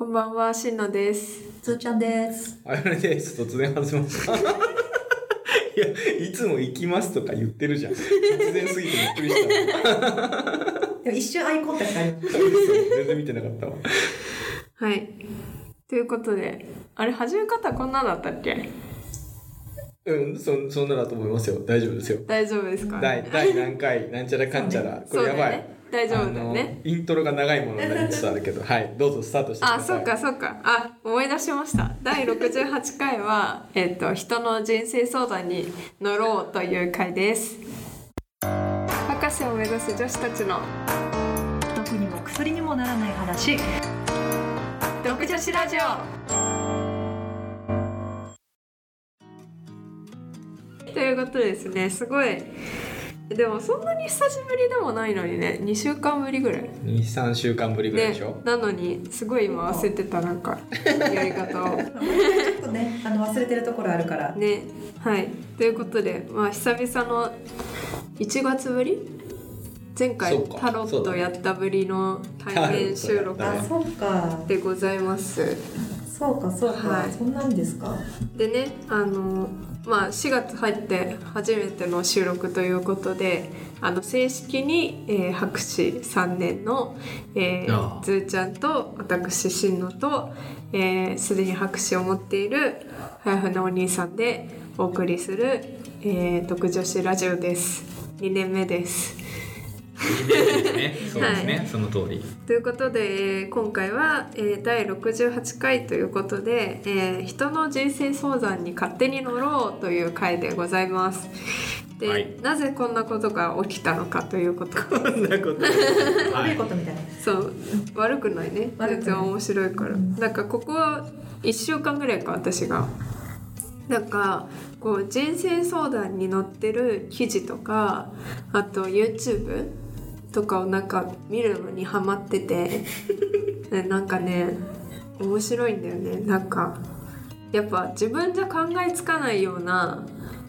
こんばんは、しんのです。つーちゃんです。あれです。突然始まった。いや、いつも行きますとか言ってるじゃん。突然すぎてびっくりした。でも一瞬アイコンタクトあ。全然見てなかったわ。はい。ということで、あれ、始め方こんなだったっけ？うん、そそんなだと思いますよ。大丈夫ですよ。大丈夫ですか第第何回、なんちゃらかんちゃら。これやばい。大丈夫だよね。イントロが長いものになりつつあるけど、はい、どうぞスタートしてくだあ、さい。そうか、そうか。あ、思い出しました。第68回は、えっと、人の人生相談に乗ろうという回です。博士を目指す女子たちの毒にも薬にもならない話。独女子ラジオということでですね、すごい、でもそんなに久しぶりでもないのにね、2週間ぶりぐらい。2、3週間ぶりぐらいでねしょ、、なのにすごい今焦ってたなんか やり方をちょっとね、あの忘れてるところあるから。ねはいということでまあ久々の1月ぶり？前回タロットやったぶりの対面収録タロッあ、そうか。でございますそうか、そうか。はいそんなんですか？でねあのまあ4月入って初めての収録ということであの正式に、えー博士3年の、えーずーちゃんと私しんのとすで、えー既に博士を持っているはやふなお兄さんでお送りする、えー、独女子ラジオです2年目です。そうですね。その通り。ということでえー今回は、えー第68回ということで、えー人の人生相談に勝手に乗ろうという回でございます。で、はいなぜこんなことが起きたのかということこんなこと。悪いことみたいな。そう悪くないね全然面白いからうんなんかここ1週間ぐらいか私がなんかこう人生相談に載ってる記事とかあと YouTube とかをなんか見るのにハマっててで なんかね面白いんだよねなんかやっぱ自分じゃ考えつかないような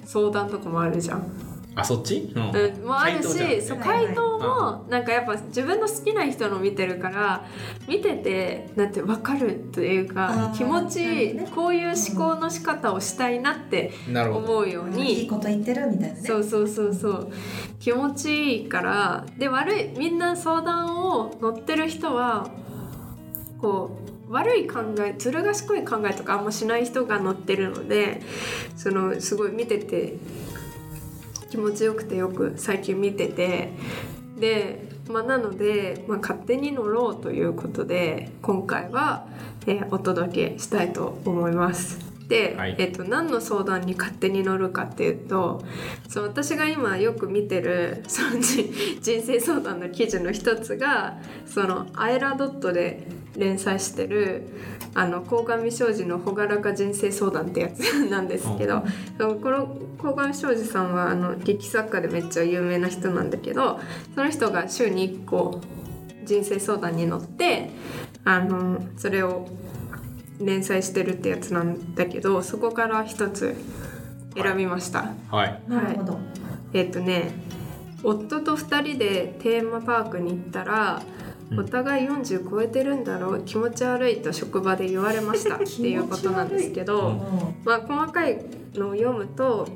相談とかもあるじゃん。あ、そっち？うん。うん、もあるし、そう回答もなんかやっぱ自分の好きな人の見てるから見ててなんて分かるというか気持ちね。こういう思考の仕方をしたいなって。思うようにいいこと言ってるみたいなね。そうそうそうそう。気持ちいいからで悪いみんな相談を乗ってる人はこう悪い考えずる賢い考えとかあんましない人が乗ってるのでそのすごい見てて気持ちよくてよく最近見ててで、まあ、なので、まあ、勝手に乗ろうということで今回は、えーお届けしたいと思います。で、はいえっと何の相談に勝手に乗るかっていうとそう私が今よく見てるそのじ 人生相談の記事の一つがそのアエラドットで連載してるあの鴻上庄司の朗らか人生相談ってやつなんですけど、そのこの鴻上庄司さんはあの劇作家でめっちゃ有名な人なんだけどその人が週に1個人生相談に乗ってあのそれを連載してるってやつなんだけどそこから一つ選びました。はい。なるほど。えっとね夫と2人でテーマパークに行ったらうんお互い40超えてるんだろう気持ち悪いと職場で言われました っていうことなんですけど、うんまあ、細かいのを読むと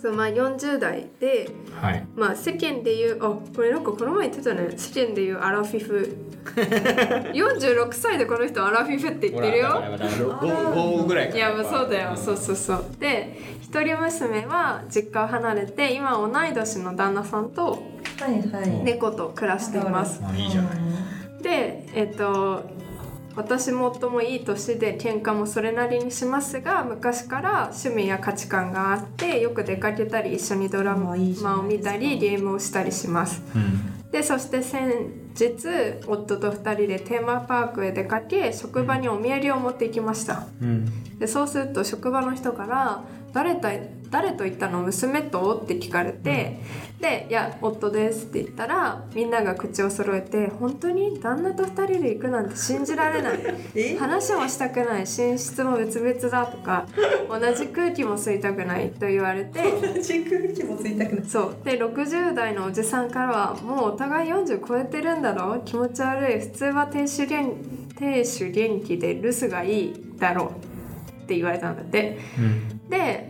そう、まあ、40代で、はい。まあ、世間でいうあこれなんかこの前言ってたね。世間でいうアラフィフ。46歳でこの人アラフィフって言ってるよ。ほらだから五五ぐらいかいやまあそうだよ、ん。そうそうそう。で一人娘は実家を離れて今同い年の旦那さんとはいはい。猫と暮らしていますあいいじゃない。でえっと私も夫もいい年で喧嘩もそれなりにしますが昔から趣味や価値観があってよく出かけたり一緒にドラマを見たりゲームをしたりしますうん。でそして先日夫と2人でテーマパークへ出かけ職場にお土産を持っていきましたうん。でそうすると職場の人から誰た誰と行ったの？娘と?」って聞かれて、で「いや夫です」って言ったらみんなが口を揃えて「本当に旦那と2人で行くなんて信じられない」え話もしたくない寝室も別々だとか 同じ空気も吸いたくないと言われて同じ空気もついたくない。そう。で60代のおじさんからは「もうお互い40超えてるんだろ気持ち悪い普通は亭主元亭主元気で留守がいいだろう」って言われたんだって。うん。で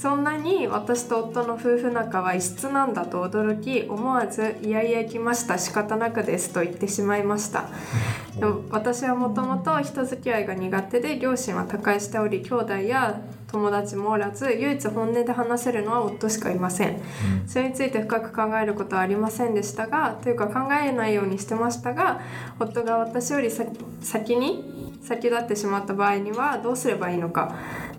そんなに私と夫の夫婦仲は異質なんだと驚き思わず「いやいや来ました仕方なくです」と言ってしまいました。でも私はもともと人付き合いが苦手で両親は他界しており兄弟や友達もおらず唯一本音で話せるのは夫しかいません。それについて深く考えることはありませんでしたがというか考えないようにしてましたが夫が私より先先に先立ってしまった場合にはどうすればいいのか。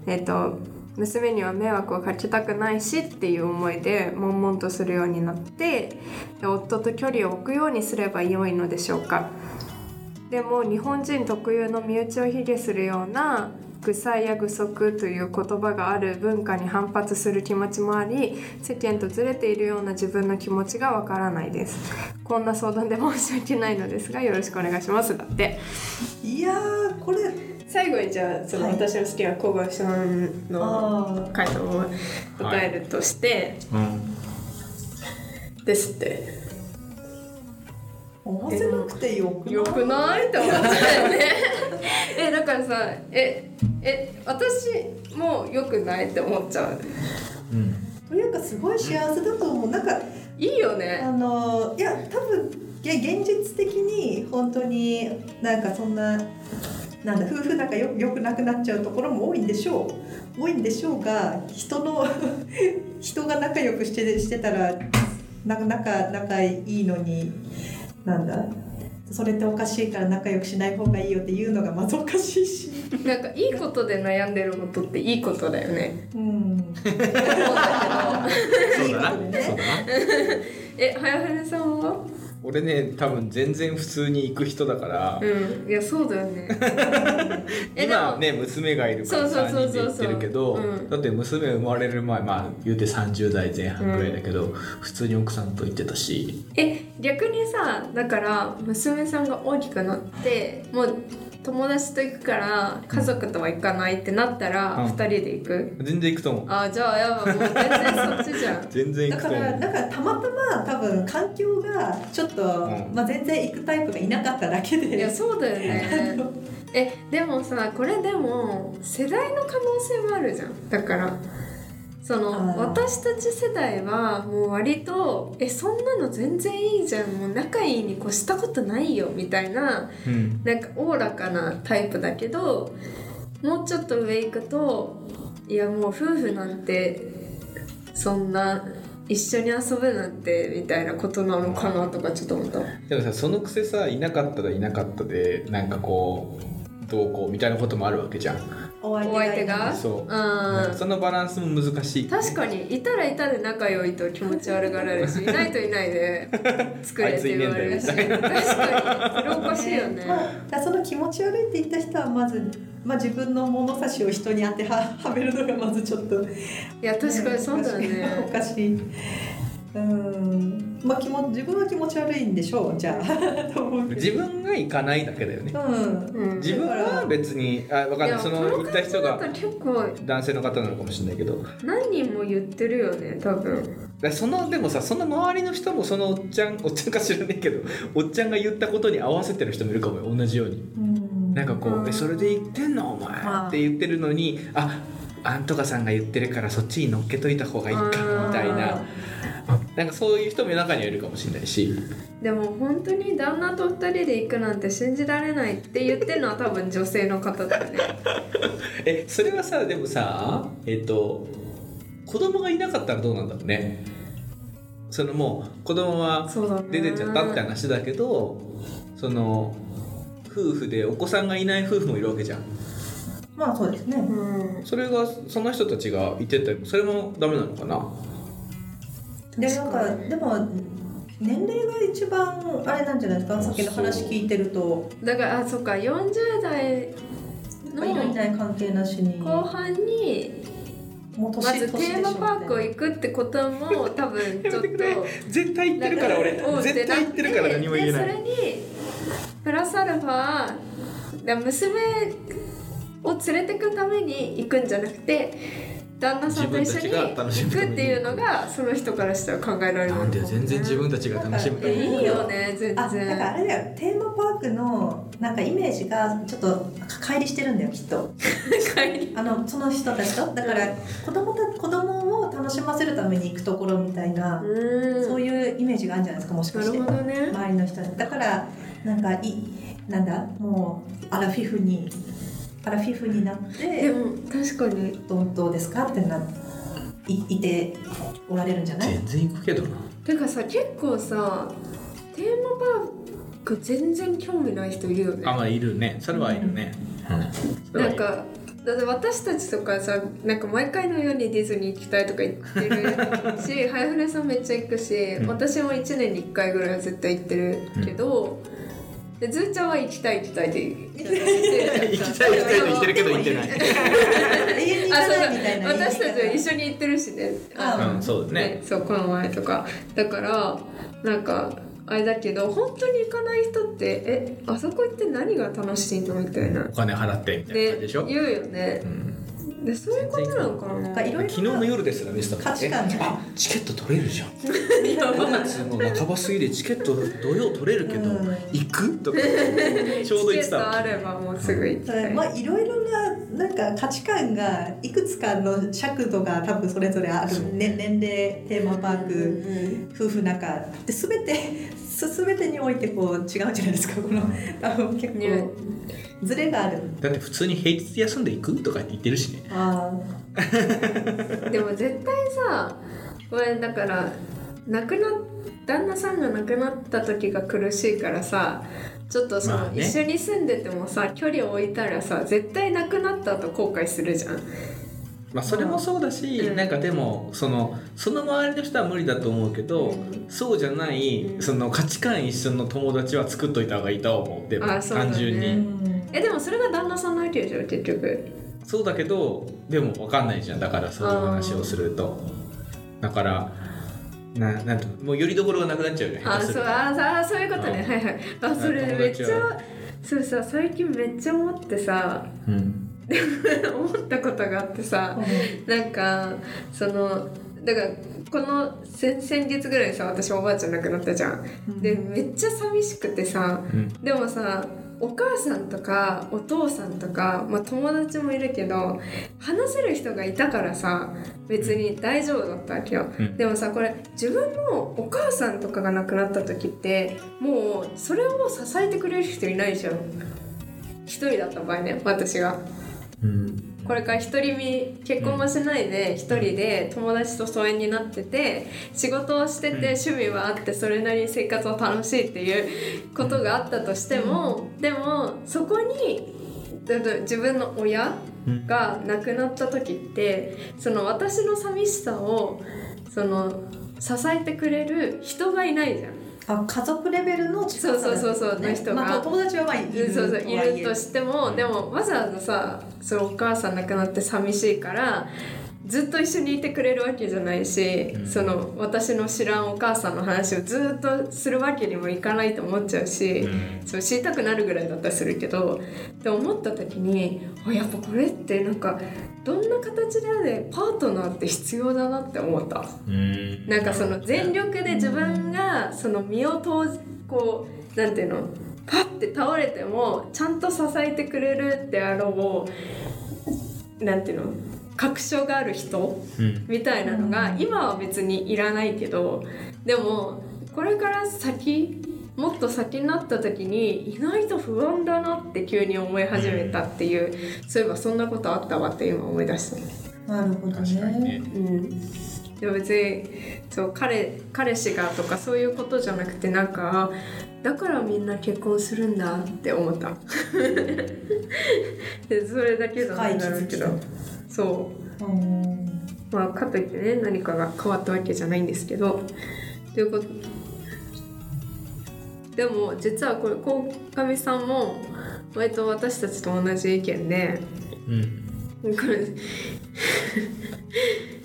えっ、と娘には迷惑をかけたくないしっていう思いで悶々とするようになって夫と距離を置くようにすれば良いのでしょうか。でも日本人特有の身内を卑下するような具才や具足という言葉がある文化に反発する気持ちもあり世間とずれているような自分の気持ちがわからないです。こんな相談で申し訳ないのですがよろしくお願いします。だって。いやこれ最後にじゃあそのはい。私の好きな小林さんのあ回答を答えるとして、うん。ですって。合わせなくてよくない？よくない？って思っちゃうよね。えだからさええ私もよくない？って思っちゃう。うん。というかすごい幸せだと思う。なんかいいよね。あのいや多分いや現実的に本当になんかそんななんだ夫婦仲よよくなくなっちゃうところも多いんでしょう。多いんでしょうが人の 人が仲良くしてしてたらな仲仲いいのになんだそれっておかしいから仲良くしない方がいいよっていうのがまずおかしいし。なんかいいことで悩んでることっていいことだよね。うん。そうだな。いいことでね えはやふねさんは？俺ね多分全然普通に行く人だから、うん。いやそうだよね。えでも今ね娘がいるからそうそうそう3人で行ってるけど、そううん。だって娘生まれる前まあ言うて30代前半ぐらいだけど、普通に奥さんと行ってたし。え逆にさだから娘さんが大きくなってもう友達と行くから家族とは行かないってなったらうん。2人で行く、全然行くと思う。あじゃあやばもう全然そっちじゃん。全然行だかくと思う。らだからたまたま多分環境がちょっと、ん。まあ、全然行くタイプがいなかっただけで。いやそうだよね。えでもさこれでも世代の可能性もあるじゃん。だからその私たち世代はもう割とえそんなの全然いいじゃん。もう仲いいに越したことないよみたいなうん。なんかおおらかなタイプだけどもうちょっと上行くといやもう夫婦なんてそんな一緒に遊ぶなんてみたいなことなのかなとかちょっと思った。でもさそのくせさいなかったらいなかったでなんかこうどうこうみたいなこともあるわけじゃん。おお相手が？そう。うん。そのバランスも難しい。確かにいたらいたで仲良いと気持ち悪がられるしいないといないで作れって言われるし。確かに。それおかしいよね。まあ、その気持ち悪いって言った人はまず、まあ、自分の物差しを人に当てははめるのがまずちょっと。いや確かにそうだおね。かしいうん。まあ気も自分は気持ち悪いんでしょうじゃあ。と思うけど。自分が行かないだけだよね。うん。うん。自分は別にあ分かんない。その行った人が結構。男性の方なのかもしれないけど。何人も言ってるよね多分。だそのでもさその周りの人もそのおっちゃんおっちゃんか知らないけど おっちゃんが言ったことに合わせてる人もいるかもよ同じように。うん。なんかこう「うん。えそれで言ってんの？お前」あ。って言ってるのに「ああんとかさんが言ってるからそっちに乗っけといた方がいいか」みたいななんかそういう人も中にはいるかもしれないし。でも本当に旦那と二人で行くなんて信じられないって言ってるのは多分女性の方だよね。えそれはさでもさえっと子供がいなかったらどうなんだろうね。そのもう子供は出てっちゃったって話だけどその夫婦でお子さんがいない夫婦もいるわけじゃん。まあそうですね。うん。それがその人たちがいててそれもダメなのかな？でなんかでも年齢が一番あれなんじゃないですか？さっきの話聞いてると。だからあそっか40代のない関係なしに。後半にまずテーマパークを行くってことも多分ちょっと絶対言ってるから俺。絶対言ってるから何も言えな。いでそれにプラスアルファで娘を連れてくために行くんじゃなくて旦那さんと一緒に行くっていうのがその人からしたら考えられるなんで全然自分たちが楽しむえいいよね。全あだからあ然れだよ。テーマパークのなんかイメージがちょっと乖離してるんだよきっと。あのその人たちと。だから子供た子供を楽しませるために行くところみたいな、うん。そういうイメージがあるんじゃないですかもしかなしてね。周りの人だからなんかいなんだもうアラフィフにアラフィフになってでも確かに。どうどうですかってないいておられるんじゃない？全然行くけどな。てかさ結構さテーマパーク全然興味ない人いるよね。あまあいるね。それはいるね、うん。なんかだって私たちとかさなんか毎回のようにディズニー行きたいとか言ってるし ハヤフレさんめっちゃ行くし、うん。私も1年に1回ぐらいは絶対行ってるけど、でずーちゃんは行きたい行きたいって言ってる行きたい行きたいと言ってるけど行ってない。永遠に行かあそうないみたいなだ私たちは緒一緒に行ってるしね。あうん。そうだね。そうこの前とか。だからなんかあれだけど本当に行かない人ってえあそこ行って何が楽しいのみたいな。お金払ってみたいなで感じでしょ、言うよね。うん、でそういうことなのかな。いろいろ昨日の夜ですらミスター価値観ね。あチケット取れるじゃん。やば5月の半ば過ぎでチケット土曜取れるけどうん。行く？とか。ちょうど言ってチケットあたればもうすぐ行きたい、まあいろいろななんか価値観がいくつかの尺度が多分それぞれある、ね、年齢テーマパーク、うん。夫婦仲。で全てす全てにおいてこう違うんじゃないですか。この多分結ね構ズレがある。だって普通に平日休んで行くとか言ってるしね。あ でも絶対さこれだから亡くなっ旦那さんが亡くなった時が苦しいからさちょっとその、まあね。一緒に住んでてもさ距離を置いたらさ絶対亡くなった後後悔するじゃんまあそれもそうだし、うん。なんかでもそのその周りの人は無理だと思うけど、うん。そうじゃない、うん。その価値観一緒の友達は作っといた方がいいとは思う。でもね。単純ーに、うん。えでもそれが旦那さんのわけでしょ結局。そうだけどでも分かんないじゃん。だからそういう話をすると。だからななんていうのもうよりどころがなくなっちゃうよねあそうああそういうことね。うん。はいはい。あそれ友めっちゃそうさ最近めっちゃ思ってさうん 思ったことがあってさなんかそのだからこの先先月ぐらいにさ私おばあちゃん亡くなったじゃん。うんでめっちゃ寂しくてさうんでもさお母さんとかお父さんとか、まあ、友達もいるけど話せる人がいたからさ別に大丈夫だったわけよ。うんでもさこれ自分のお母さんとかが亡くなった時ってもうそれを支えてくれる人いないじゃん。一人だった場合ね私が。うん。これから独り身結婚もしないで一人で友達と疎遠になってて仕事をしててうん。趣味はあってそれなりに生活は楽しいっていうことがあったとしてもでもそこに自分の親うん。が亡くなった時ってその私の寂しさをその支えてくれる人がいないじゃん。あ家族レベルの近さそうそうそうそうの人が。まあ、友達はまあいるそうそういるとしてもでもわざわざさそのお母さん亡くなって寂しいからずっと一緒にいてくれるわけじゃないし、うん。その私の知らんお母さんの話をずっとするわけにもいかないと思っちゃうし、うん。そう知りたくなるぐらいだったりするけどって思った時にあやっぱこれってなんかどんな形であれパートナーって必要だなって思った。うん。なんかその全力で自分がその身を投じこうなんていうのパッて倒れてもちゃんと支えてくれるってあろうなんていうの確証がある人うん。みたいなのが今は別にいらないけどでもこれから先もっと先になった時にいないと不安だなって急に思い始めたっていう、そういえばそんなことあったわって今思い出した。なるほどね。ね。うん、でも別にそう彼彼氏がとかそういうことじゃなくてなんかだからみんな結婚するんだって思った。でそれだけなんだろうけど。深い気づそう。まあかといってね何かが変わったわけじゃないんですけど。ということ。でも実はこれ鴻上さんも割と私たちと同じ意見でうん。これ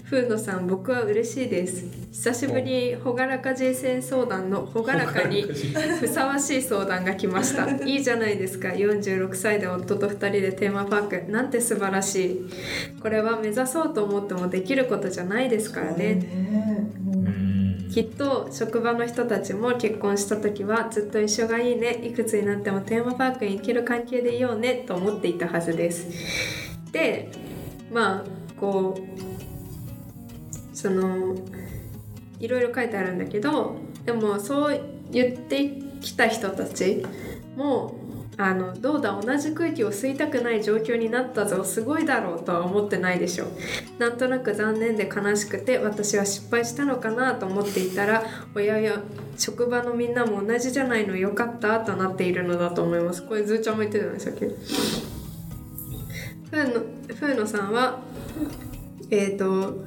風野さん僕は嬉しいです久しぶりに朗らか人生相談の朗らかにふさわしい相談が来ました。いいじゃないですか。46歳で夫と2人でテーマパーク。なんて素晴らしい。これは目指そうと思ってもできることじゃないですからね。ね。うん。きっと職場の人たちも結婚した時はずっと一緒がいいね。いくつになってもテーマパークに行ける関係でいようね。と思っていたはずです。でまあこうそのいろいろ書いてあるんだけどでもそう言ってきた人たちもあのどうだ同じ空気を吸いたくない状況になったぞすごいだろうとは思ってないでしょう。なんとなく残念で悲しくて私は失敗したのかなと思っていたらおや職場のみんなも同じじゃないのよかったとなっているのだと思います。これずーちゃんも言ってたよねさっきふうのふうのさんはえっ、と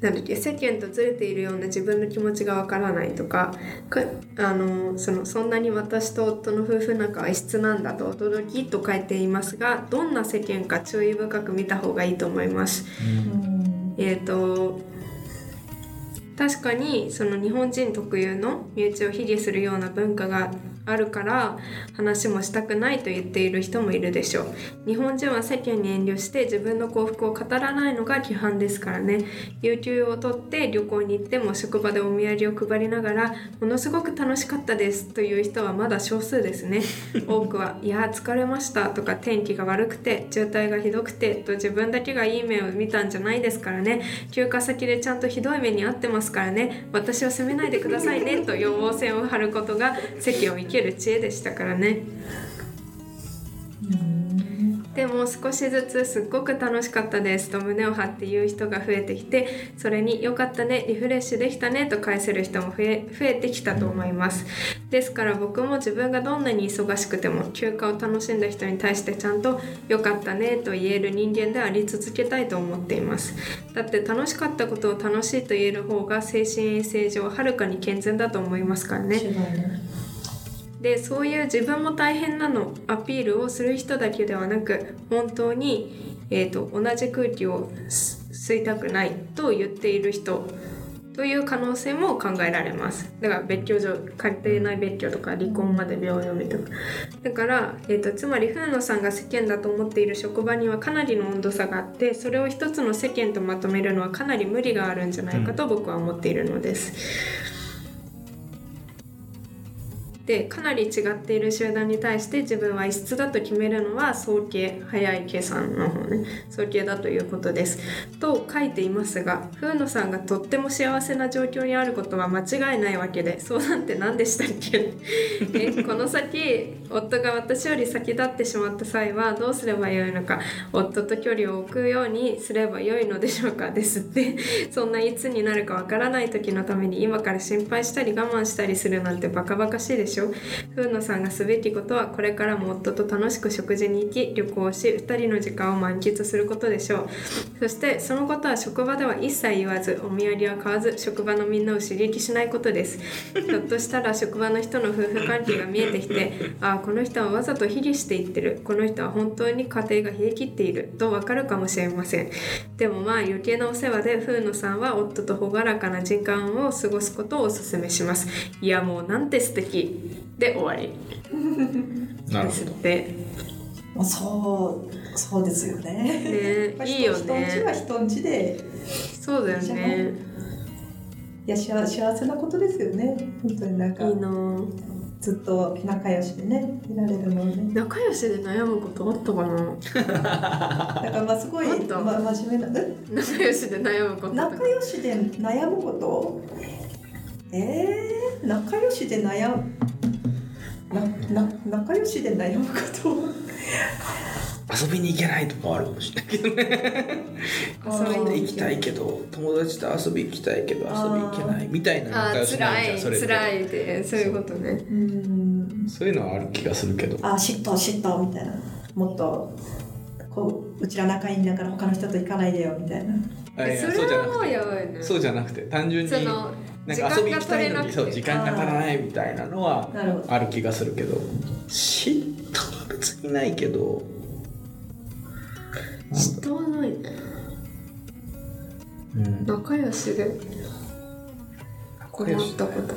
なんだっけ世間とずれているような自分の気持ちがわからないとかかあのそのそんなに私と夫の夫婦仲は異質なんだと驚きと書いていますがどんな世間か注意深く見た方がいいと思います。うんえっ、と確かにその日本人特有の身内を卑下するような文化があるから話もしたくないと言っている人もいるでしょう。日本人は世間に遠慮して自分の幸福を語らないのが規範ですからね。有給を取って旅行に行っても職場でお土産を配りながらものすごく楽しかったですという人はまだ少数ですね。多くはいや疲れましたとか天気が悪くて渋滞がひどくてと自分だけがいい目を見たんじゃないですからね。休暇先でちゃんとひどい目に遭ってますからね。私を責めないでくださいねと予防線を張ることが席を生ける知恵でしたからね。でも少しずつすっごく楽しかったですと胸を張って言う人が増えてきてそれに良かったねリフレッシュできたねと返せる人も増え増えてきたと思います。ですから僕も自分がどんなに忙しくても休暇を楽しんだ人に対してちゃんと良かったねと言える人間であり続けたいと思っています。だって楽しかったことを楽しいと言える方が精神衛生上はるかに健全だと思いますからねでそういう自分も大変なのアピールをする人だけではなく本当に、えー、と同じ空気を吸いたくないと言っている人という可能性も考えられますだから別居上家庭内別居とか離婚まで秒読みとかだから、えー、とつまり風野さんが世間だと思っている職場にはかなりの温度差があってそれを一つの世間とまとめるのはかなり無理があるんじゃないかと僕は思っているのです。でかなり違っている集団に対して自分は異質だと決めるのは早計早い計算の方ね。早計だということです。と書いていますが風野さんがとっても幸せな状況にあることは間違いないわけで相談って何でしたっけ？えこの先夫が私より先立ってしまった際はどうすればよいのか。夫と距離を置くようにすればよいのでしょうか？ですって。そんないつになるかわからない時のために今から心配したり我慢したりするなんてバカバカしいでしょ風野さんがすべきことはこれからも夫と楽しく食事に行き旅行し2人の時間を満喫することでしょう。そしてそのことは職場では一切言わずお土産は買わず職場のみんなを刺激しないことです。ひょっとしたら職場の人の夫婦関係が見えてきてああこの人はわざと卑下していってる。この人は本当に家庭が冷え切っている。とわかるかもしれません。でもまあ余計なお世話で風野さんは夫と朗らかな時間を過ごすことをお勧めします。いやもうなんて素敵。で終わり。ですなるほど。って。まあそうそうですよね。ねまあいいよ人んちはね人んちで。そうだよね。いや幸幸せなことですよね。本当になんか。いいな。ずっと仲良しでねいられるのね。仲良しで悩むことあったかな？だからまあすごい、ま、真面目なえ？仲良しで悩むこと。とか仲良しで悩むこと？えー、仲良しで悩むなな仲良しで悩むこと。遊びに行けないとかあるかもしれないけどね。遊びに行きたいけど友達と遊び行きたいけど遊び行けないみたいな仲良しなん辛いじゃんそれ辛いでそういうことね。う。ん。そういうのはある気がするけど。あ嫉妬嫉妬みたいな。もっとこううちら仲いいんだから他の人と行かないでよみたいな。それはもうやばいね。そうじゃなくて単純にそのなんか遊び行きたいのにそう時間が足らないみたいなのはある気がするけど。嫉妬は別にないけど。下はないね。うん、仲良しで。困ったこと。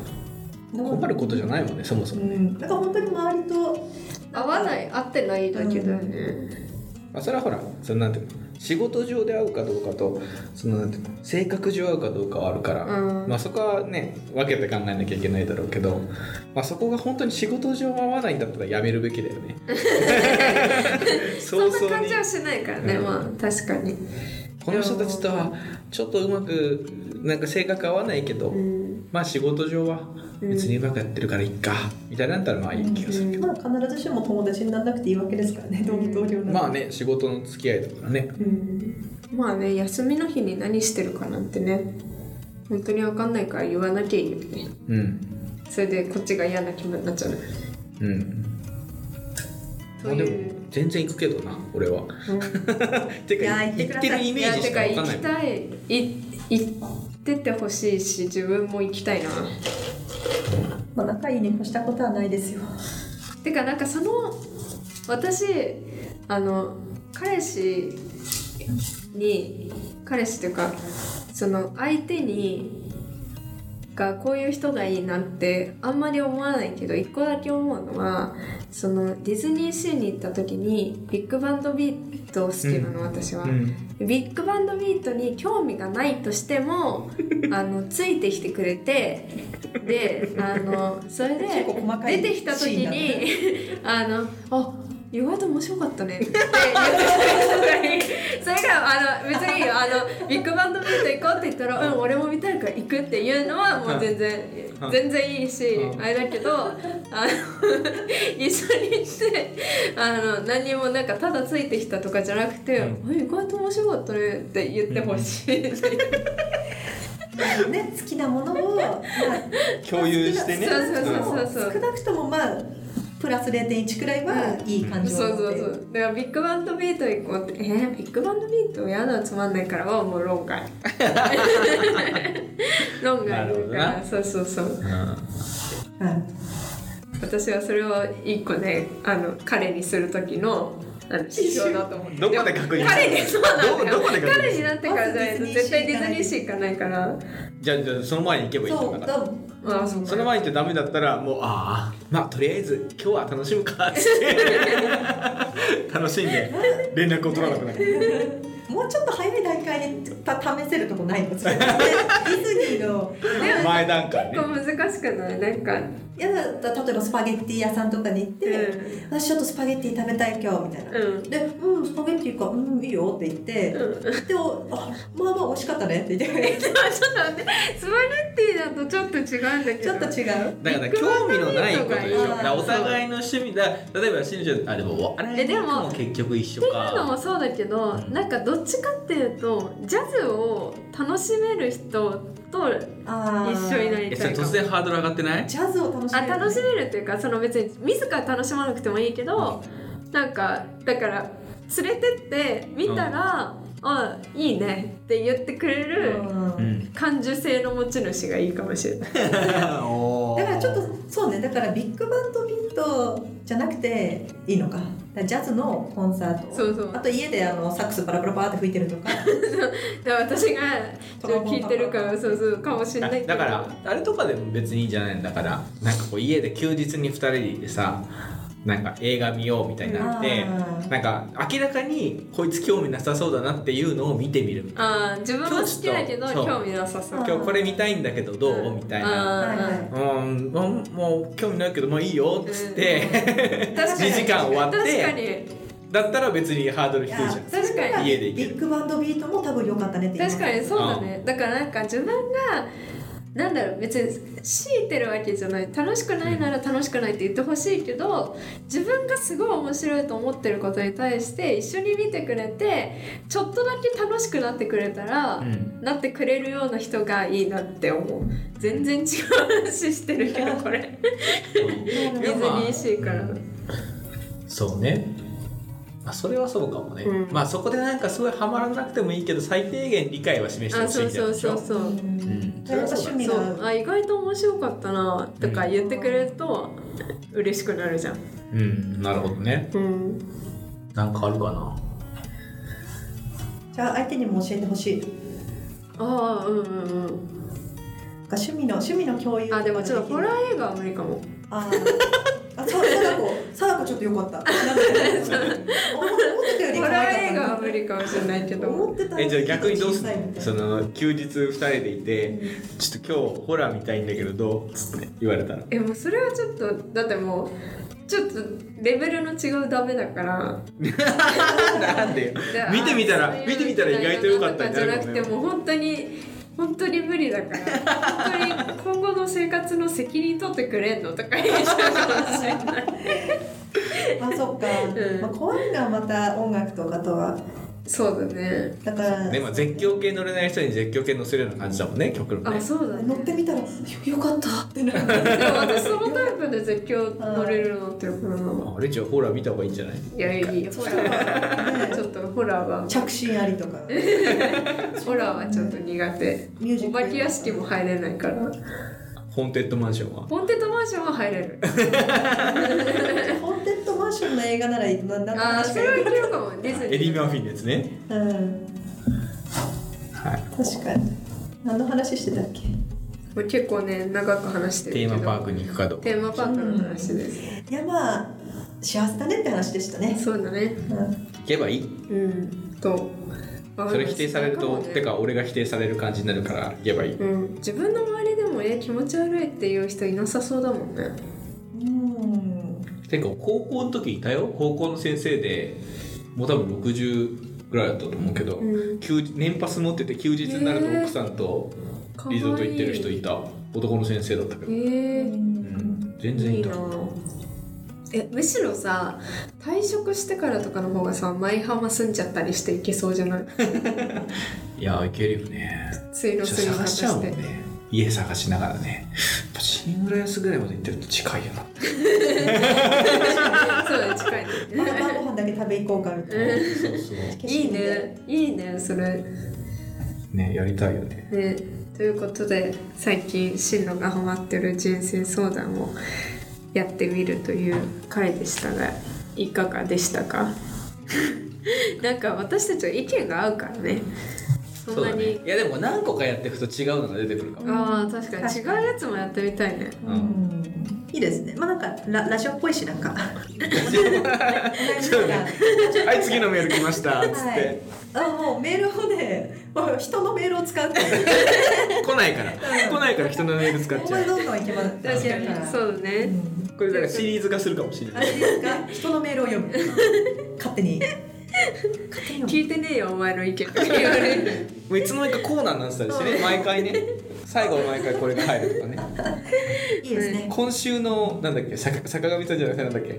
困ることじゃないもんねそもそうも、ん、なん。か本当に周りと。合わない合ってないだけだよね、まあ、それはほらそのなんていうの？仕事上で会うかどうかとそのなんていうの性格上会うかどうかはあるから、うん。まあ、そこはね分けて考えなきゃいけないだろうけど、まあ、そこが本当に仕事上合わないんだったらやめるべきだよね。そんな感じはしないからね、うん。まあ確かに。この人たちとはちょっとうまくなんか性格合わないけど、うんまあ仕事上は別にうまくやってるからいいかみたいなったらまあいい気がするけど、まあ、必ずしも友達にならなくていいわけですからね同同僚なんてまあね仕事の付き合いだからね。うん。まあね休みの日に何してるかなんてね本当に分かんないから言わなきゃいいよね。うん。それでこっちが嫌な気分になっちゃう。うん。まあでも全然行くけどな俺は。うん。てかいやー行ってください。行ってるイメージしかいやてか行分かんないきたい。い行っててほしいし自分も行きたいな。まあ、仲いいに越したことはないですよ。てかなんかその私あの彼氏に彼氏というかその相手にがこういう人がいいなってあんまり思わないけど一個だけ思うのはそのディズニーシーに行った時にビッグバンドビート好きなの、私は。うん。ビッグバンドビートに興味がないとしても あのついてきてくれてであのそれで出てきた時に あのあ意外と面白かったねって言ってそれがあの別にあのビッグバンドビート行こうって言ったら「うん俺も見たいから行く」っていうのはもう全然うん全然いいしうんあれだけどあの一緒に行ってあの何にもなんかただついてきたとかじゃなくてう「え意外と面白かったね」って言ってほしい。ね好きなものを、まあ、共有してねそうそうそうそう少なくともまあプラス0.1くらいはいい感じそうを持ってそうそうだからビッグバンドビート行こうって「えー、ビッグバンドビートやだつまんないから」はもう論外。論外だかなるほどなら。そうそうそう。うん。はい私はそれを一個ねあの彼にする時のあの指標だと思って。どこで確認彼にそうなんだよ。どどこで確認する彼になってからじゃないと絶対ディズニーシー行かないから。じゃあじゃあその前に行けばいいんからだあそうその前に行ってダメだったらもうああまあとりあえず今日は楽しむかっつって。楽しんで連絡を取らなくなるもうちょっと早い段階にた試せるとこないのディズニーの。前段階ね。結構難しくない？なんか。いやだ例えばスパゲッティ屋さんとかに行って、う私ちょっとスパゲッティ食べたい今日みたいな、うん。で「うんスパゲッティかうんいいよ」って言って、でもあまあまあ美味しかったねって言って。ちょっと待って。スパゲッティだとちょっと違うんだけど。ちょっと違う？だから興味のないことでしょ。お互いの趣味だ例えばしぬちゃんあでもあれえでもも結局一緒っていうのもかそうだけどなんかどっちかっていうとジャズを楽しめる人と一緒になりたいかも。突然ハードル上がってない？ジャズを楽しめる。あ楽しめるっていうかその別に自ら楽しまなくてもいいけどなんかだから連れてって見たら「あいいね」って言ってくれるうん。感受性の持ち主がいいかもしれない。だからちょっとそうね。だからビッグバンドビートじゃなくていいのかジャズのコンサート。そうそう。あと家であのサックスバラバラバーって吹いてるとか。で私がちょっと聞いてるからそうそうかもしれないけど。だからあれとかでも別にいいんじゃないんだからなんかこう家で休日に2人でさなんか映画見ようみたいになってなんか明らかにこいつ興味なさそうだなっていうのを見てみるあー自分は好きだけど興味なさそう。今日これ見たいんだけどどう、うんみたいな。あー。はいはいうんもう興味ないけどもういいよっつって、確かに。2時間終わっ確かてに。だったら別にハードル低いじゃん。確かに。家で行ける。ビッグバンドビートも多分良かったねって言います。確かにそうだね。だからなんか自分がなんだろう別に強いてるわけじゃない楽しくないなら楽しくないって言ってほしいけど自分がすごい面白いと思ってることに対して一緒に見てくれてちょっとだけ楽しくなってくれたら、うん。なってくれるような人がいいなって思う。全然違う話してるけどこれディズニーシーからうんそうねあそれはそうかもね、うん。まあそこでなんかすごいハマらなくてもいいけど最低限理解は示してあほしいそうみたいなそう。でしょ？そうそううん。それはそうだ趣味そう。があ意外と面白かったなとか言ってくれると嬉しくなるじゃん。うん。なるほどね。うん。なんかあるかな？じゃあ相手にも教えてほしい。ああうんうんうん。趣味の趣味の共有あでもちょっとホラーー映画は無理かも。あーあそう貞子。貞子ちょっとよかった。思ってたよりホ可ラー映画愛かった。は無理かもしれないけど思ってたえじゃあ逆にどうすその休日2人でいてちょっと今日ホラー見たいんだけどどうつって言われたらえもうそれはちょっとだってもうちょっとレベルの違うダメだから。なんで見てみたら見てみたら意外と良かったんじゃなくてもう本当に本当に無理だから本当に今後の生活の責任取ってくれんのとか言っちゃうかもしれない。あそっか、うん。まあ、怖いのはまた音楽とかとはそうだね。だからでも絶叫系乗れない人に絶叫系乗せるような感じだもんね極論ね。あそうだね。乗ってみたらよよかったってなる。でも私そのタイプで絶叫乗れるようになってるからな。あれじゃあホラー見た方がいいんじゃない？いやいやいやそうホラーは。ね ちょっとホラーは。着信ありとか。ホラーはちょっと苦手。ミュージック。お化け屋敷も入れないから。ホーンテッドマンションは？ホーンテッドマンションは入れる。ホーンテッドマンションの映画ならいいななんああそれはいけるかも。ディズニーエディ・マーフィンのやつね。うん。はい。確かに。何の話してたっけ？もう結構ね長く話してるけど。テーマパークに行くかどうか。テーマパークの話です、いやまあ幸せだねって話でしたね、そうだね。うん、行けばいい？うん。と。それ否定されると、ねてか俺が否定される感じになるから行けばいい。うん、自分の周りでもえ気持ち悪いっていう人いなさそうだもんね。うんてか高校の時いたよ。高校の先生でもう多分60ぐらいだったと思うけど、うん。休年パス持ってて休日になると奥さんとリゾート行ってる人いた。男の先生だったけど、へうん。全然いた。いえむしろさ退職してからとかの方がさ舞浜住んじゃったりしていけそうじゃない？いや行けるよね。水路水方探して家探しながらねやっぱ新浦安ぐらいまで行ってると近いよな。そう近いまあ晩ねご飯だけ食べ行こうかみたいな。そうそう。いいね。いいねそれ。ねやりたいよね。ね。ということで最近進路がハマってる人生相談をやってみるという回でしたがいかがでしたか？なんか私たちは意見が合うからねそんなに、ねいやでも何個かやっていくと違うのが出てくるかも、ああ確かに。違うやつもやってみたいね。うん。うん。いいですね。まあなんかララジオっぽいしなんか。はい次のメール来ました。っつって、はいあもうメールをね人のメールを使うって来ないから。来ないから人のメール使っちゃう。どんどん行きます。確かに。そうだね、これだからシリーズ化するかもしれない。あれですか人のメールを読む。勝手に。勝手に読む聞いてねえよお前の意見。言われる。もういつの間にかコーナーになってたりしてね。毎回ね。最後毎回これが入る。とかね。いいですね。今週のなんだっけ？坂坂上さんじゃなくてなんだっけ？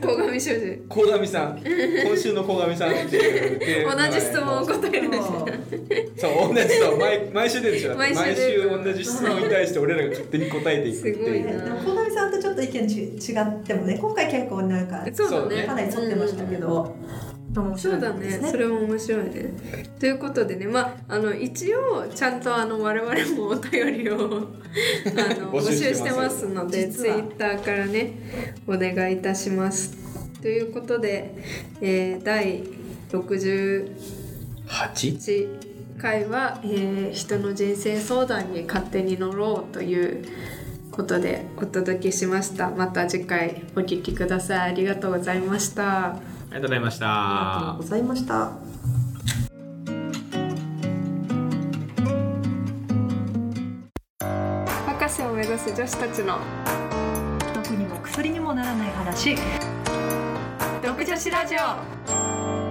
鴻上。庄司鴻上さん。今週の鴻上さんっていう 同じ質問を答えるんですそう。そう同じそう毎毎週出るでしょ。毎週同じ質問に対して俺らが勝手に答えていくっていう。すごいな。でも小上さんとちょっと意見ち違ってもね今回結構なんかそうだね。かなり沿ってましたけど、面白いそうだですね。それも面白いね。ということでね。まああの一応ちゃんとあの我々もお便りを あの募募集しててまますすのでツイッターからねお願いいたします。ということで、えー第61 8? 回は、えー人の人生相談に勝手に乗ろうということでお届けしました。また次回お聞きください。ありがとうございました。ありがとうございました。ありがとうございました。博士を目指す女子たちの。毒にも薬にもならない話。独女子ラジオ